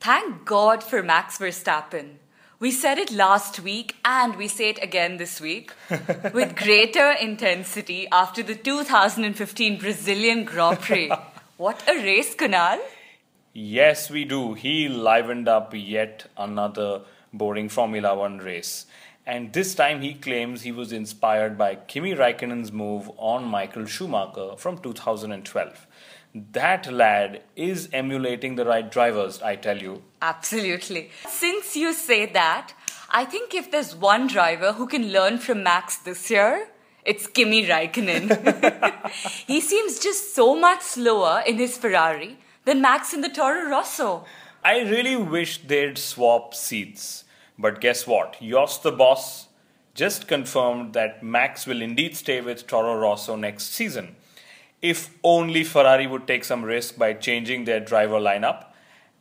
Thank God for Max Verstappen. We said it last week and we say it again this week with greater intensity after the 2015 Brazilian Grand Prix. What a race, Kunal! Yes, we do. He livened up yet another boring Formula One race. And this time he claims he was inspired by Kimi Raikkonen's move on Michael Schumacher from 2012. That lad is emulating the right drivers, I tell you. Absolutely. Since you say that, I think if there's one driver who can learn from Max this year, it's Kimi Raikkonen. he seems just so much slower in his Ferrari than Max in the Toro Rosso. I really wish they'd swap seats. But guess what? Jos the boss just confirmed that Max will indeed stay with Toro Rosso next season. If only Ferrari would take some risk by changing their driver lineup.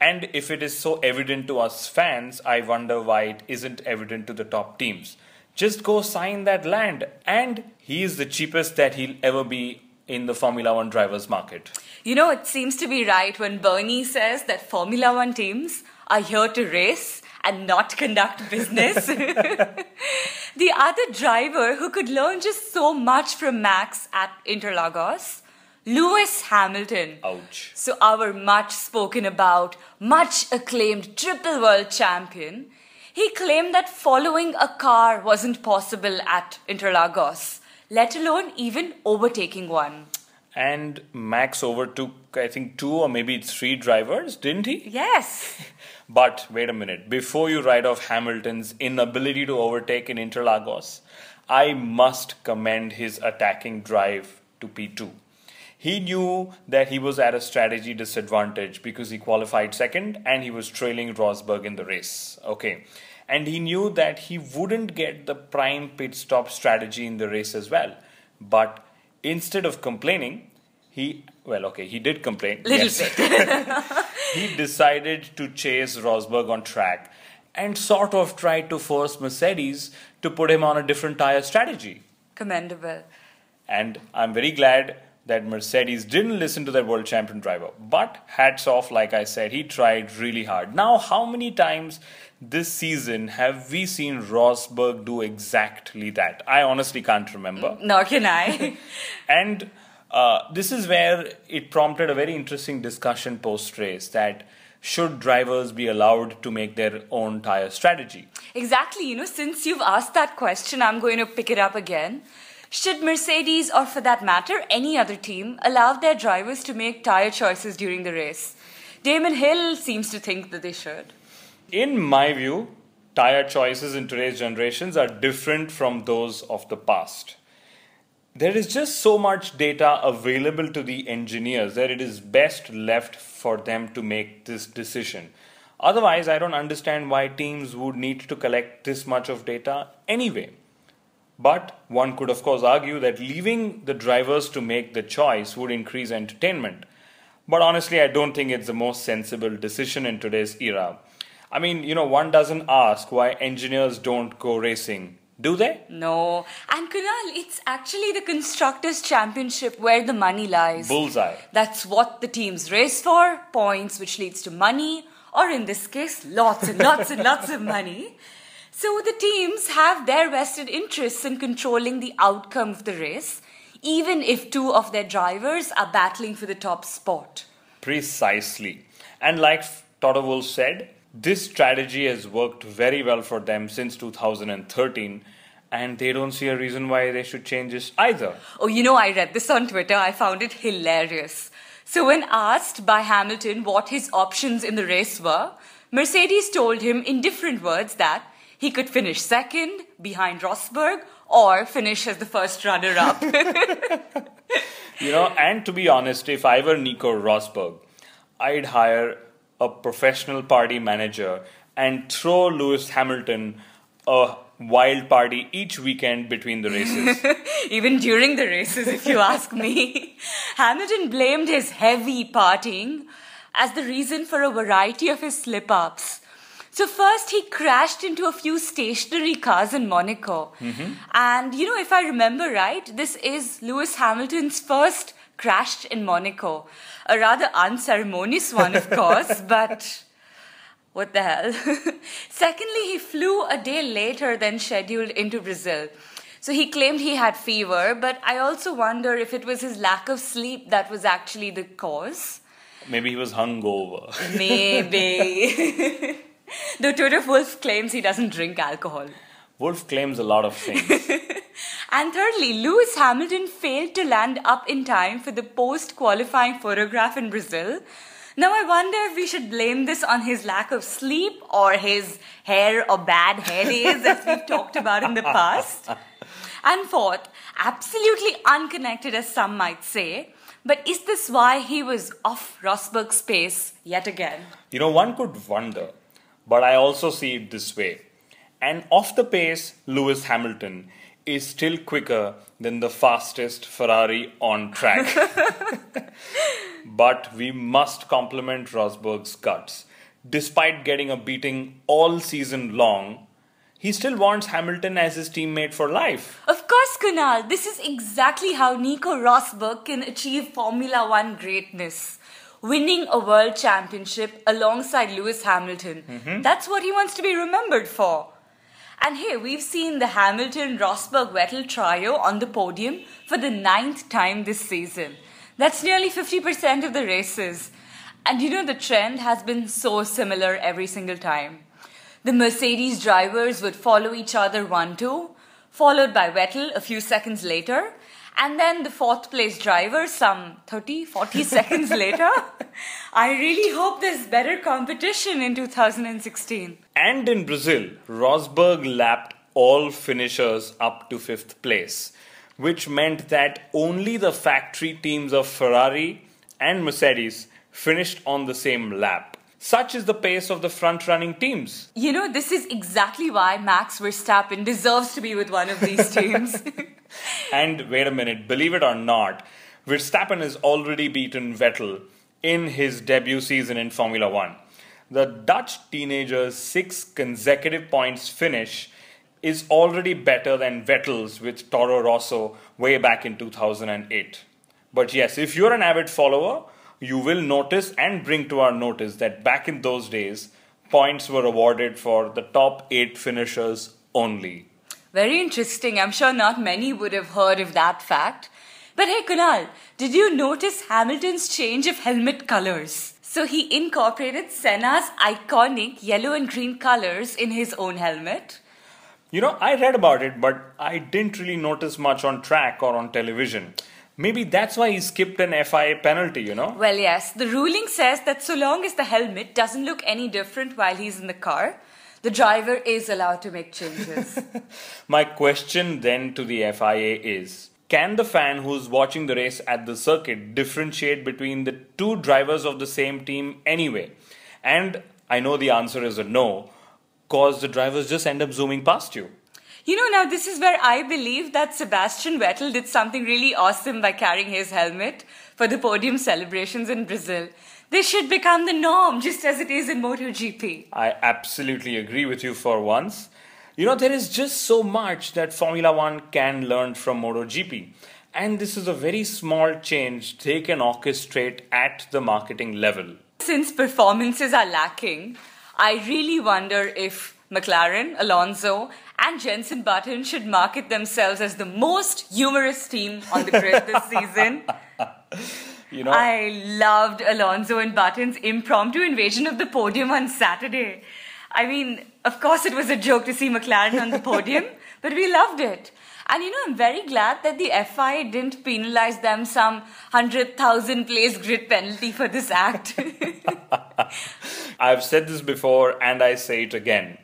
And if it is so evident to us fans, I wonder why it isn't evident to the top teams. Just go sign that land, and he is the cheapest that he'll ever be in the Formula One drivers market. You know, it seems to be right when Bernie says that Formula One teams are here to race and not conduct business. the other driver who could learn just so much from Max at Interlagos, Lewis Hamilton. Ouch. So, our much spoken about, much acclaimed triple world champion, he claimed that following a car wasn't possible at Interlagos, let alone even overtaking one. And Max overtook, I think, two or maybe three drivers, didn't he? Yes. But wait a minute, before you write off Hamilton's inability to overtake in Interlagos, I must commend his attacking drive to P2. He knew that he was at a strategy disadvantage because he qualified second and he was trailing Rosberg in the race. Okay. And he knew that he wouldn't get the prime pit stop strategy in the race as well. But instead of complaining, he well okay he did complain Little yes. bit. he decided to chase Rosberg on track and sort of tried to force Mercedes to put him on a different tire strategy. Commendable. And I'm very glad that Mercedes didn't listen to their world champion driver. But hats off, like I said, he tried really hard. Now, how many times this season have we seen Rosberg do exactly that? I honestly can't remember. Nor can I. And uh, this is where it prompted a very interesting discussion post race that should drivers be allowed to make their own tire strategy? Exactly. You know, since you've asked that question, I'm going to pick it up again. Should Mercedes, or for that matter, any other team, allow their drivers to make tire choices during the race? Damon Hill seems to think that they should. In my view, tire choices in today's generations are different from those of the past. There is just so much data available to the engineers that it is best left for them to make this decision. Otherwise, I don't understand why teams would need to collect this much of data anyway. But one could, of course, argue that leaving the drivers to make the choice would increase entertainment. But honestly, I don't think it's the most sensible decision in today's era. I mean, you know, one doesn't ask why engineers don't go racing, do they? No. And Kunal, it's actually the Constructors' Championship where the money lies. Bullseye. That's what the teams race for points, which leads to money, or in this case, lots and lots and lots of money. So the teams have their vested interests in controlling the outcome of the race, even if two of their drivers are battling for the top spot. Precisely. And like Toto Wolff said, this strategy has worked very well for them since 2013, and they don't see a reason why they should change this either. Oh, you know, I read this on Twitter. I found it hilarious. So, when asked by Hamilton what his options in the race were, Mercedes told him in different words that he could finish second behind Rosberg or finish as the first runner up. You know, and to be honest, if I were Nico Rosberg, I'd hire a professional party manager and throw Lewis Hamilton a wild party each weekend between the races. Even during the races, if you ask me. Hamilton blamed his heavy partying as the reason for a variety of his slip ups. So, first, he crashed into a few stationary cars in Monaco. Mm-hmm. And, you know, if I remember right, this is Lewis Hamilton's first crash in Monaco. A rather unceremonious one, of course, but what the hell? Secondly, he flew a day later than scheduled into Brazil. So he claimed he had fever, but I also wonder if it was his lack of sleep that was actually the cause. Maybe he was hungover. Maybe. Though Toto Wolff claims he doesn't drink alcohol. Wolff claims a lot of things. And thirdly, Lewis Hamilton failed to land up in time for the post qualifying photograph in Brazil. Now, I wonder if we should blame this on his lack of sleep or his hair or bad hair days, as we've talked about in the past. And fourth, absolutely unconnected, as some might say, but is this why he was off Rosberg's pace yet again? You know, one could wonder, but I also see it this way. And off the pace, Lewis Hamilton is still quicker than the fastest Ferrari on track. but we must compliment Rosberg's guts. Despite getting a beating all season long, he still wants Hamilton as his teammate for life. Of course, Kunal, this is exactly how Nico Rosberg can achieve Formula One greatness. Winning a world championship alongside Lewis Hamilton. Mm-hmm. That's what he wants to be remembered for. And here we've seen the Hamilton Rosberg Vettel trio on the podium for the ninth time this season. That's nearly 50% of the races. And you know, the trend has been so similar every single time. The Mercedes drivers would follow each other 1 2, followed by Vettel a few seconds later, and then the fourth place driver some 30, 40 seconds later. I really hope there's better competition in 2016. And in Brazil, Rosberg lapped all finishers up to fifth place, which meant that only the factory teams of Ferrari and Mercedes finished on the same lap. Such is the pace of the front running teams. You know, this is exactly why Max Verstappen deserves to be with one of these teams. And wait a minute, believe it or not, Verstappen has already beaten Vettel in his debut season in Formula One. The Dutch teenager's six consecutive points finish is already better than Vettel's with Toro Rosso way back in 2008. But yes, if you're an avid follower, you will notice and bring to our notice that back in those days, points were awarded for the top eight finishers only. Very interesting. I'm sure not many would have heard of that fact. But hey, Kunal, did you notice Hamilton's change of helmet colors? So he incorporated Senna's iconic yellow and green colors in his own helmet. You know, I read about it, but I didn't really notice much on track or on television. Maybe that's why he skipped an FIA penalty, you know? Well, yes, the ruling says that so long as the helmet doesn't look any different while he's in the car, the driver is allowed to make changes. My question then to the FIA is Can the fan who's watching the race at the circuit differentiate between the two drivers of the same team anyway? And I know the answer is a no, because the drivers just end up zooming past you. You know, now this is where I believe that Sebastian Vettel did something really awesome by carrying his helmet for the podium celebrations in Brazil. This should become the norm, just as it is in MotoGP. I absolutely agree with you for once. You know, there is just so much that Formula One can learn from MotoGP. And this is a very small change they can orchestrate at the marketing level. Since performances are lacking, I really wonder if McLaren, Alonso, and Jenson Button should market themselves as the most humorous team on the grid this season. You know, I loved Alonso and Button's impromptu invasion of the podium on Saturday. I mean, of course, it was a joke to see McLaren on the podium, but we loved it. And you know, I'm very glad that the FIA didn't penalize them some 100,000 place grid penalty for this act. I've said this before and I say it again.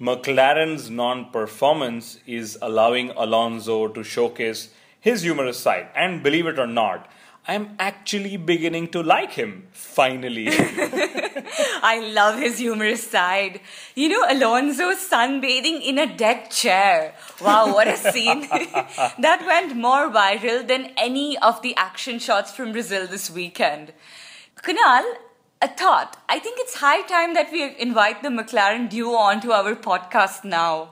McLaren's non performance is allowing Alonso to showcase his humorous side. And believe it or not, I'm actually beginning to like him, finally. I love his humorous side. You know, Alonso sunbathing in a deck chair. Wow, what a scene. that went more viral than any of the action shots from Brazil this weekend. Kunal, a thought. I think it's high time that we invite the McLaren duo onto our podcast now.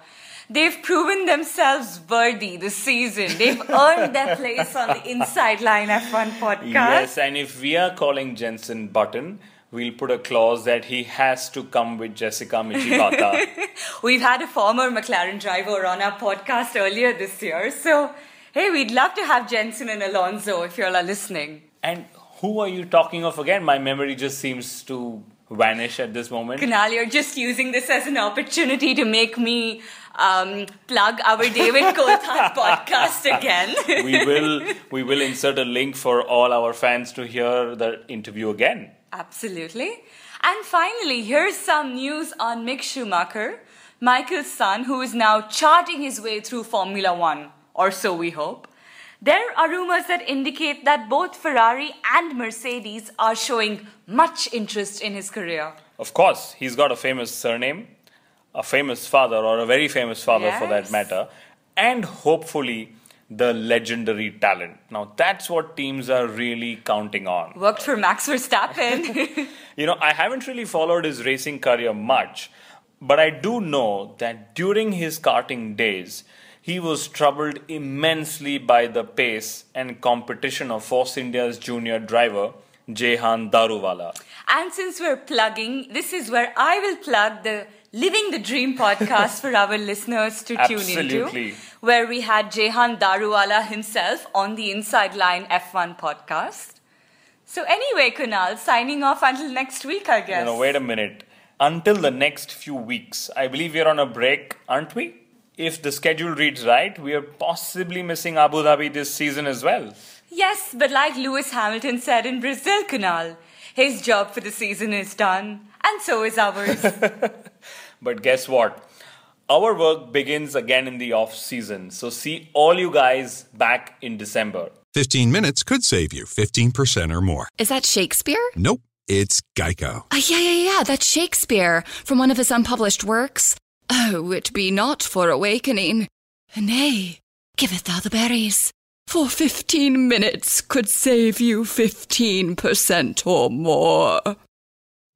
They've proven themselves worthy this season. They've earned their place on the Inside Line F1 podcast. Yes, and if we are calling Jenson Button, we'll put a clause that he has to come with Jessica Michibata. We've had a former McLaren driver on our podcast earlier this year, so hey, we'd love to have Jenson and Alonso if you all are listening. and who are you talking of again? My memory just seems to vanish at this moment. Kunal, you're just using this as an opportunity to make me um, plug our David Coulthard podcast again. we will we will insert a link for all our fans to hear the interview again. Absolutely. And finally, here's some news on Mick Schumacher, Michael's son, who is now charting his way through Formula One, or so we hope. There are rumors that indicate that both Ferrari and Mercedes are showing much interest in his career. Of course, he's got a famous surname, a famous father, or a very famous father for that matter, and hopefully the legendary talent. Now, that's what teams are really counting on. Worked for Max Verstappen. You know, I haven't really followed his racing career much, but I do know that during his karting days, he was troubled immensely by the pace and competition of Force India's junior driver, Jehan Daruvala. and since we're plugging, this is where I will plug the Living the Dream podcast for our listeners to tune into, where we had Jehan Daruvala himself on the Inside Line F1 podcast. So, anyway, Kunal, signing off until next week, I guess. No, know, wait a minute. Until the next few weeks, I believe we're on a break, aren't we? If the schedule reads right, we are possibly missing Abu Dhabi this season as well. Yes, but like Lewis Hamilton said in Brazil, Kunal, his job for the season is done, and so is ours. But guess what? Our work begins again in the off season. So see all you guys back in December. 15 minutes could save you 15% or more. Is that Shakespeare? Nope, it's Geico. Uh, yeah, yeah, yeah, that's Shakespeare from one of his unpublished works. Oh, it be not for awakening. Nay, giveth thou the berries. For fifteen minutes could save you 15% or more.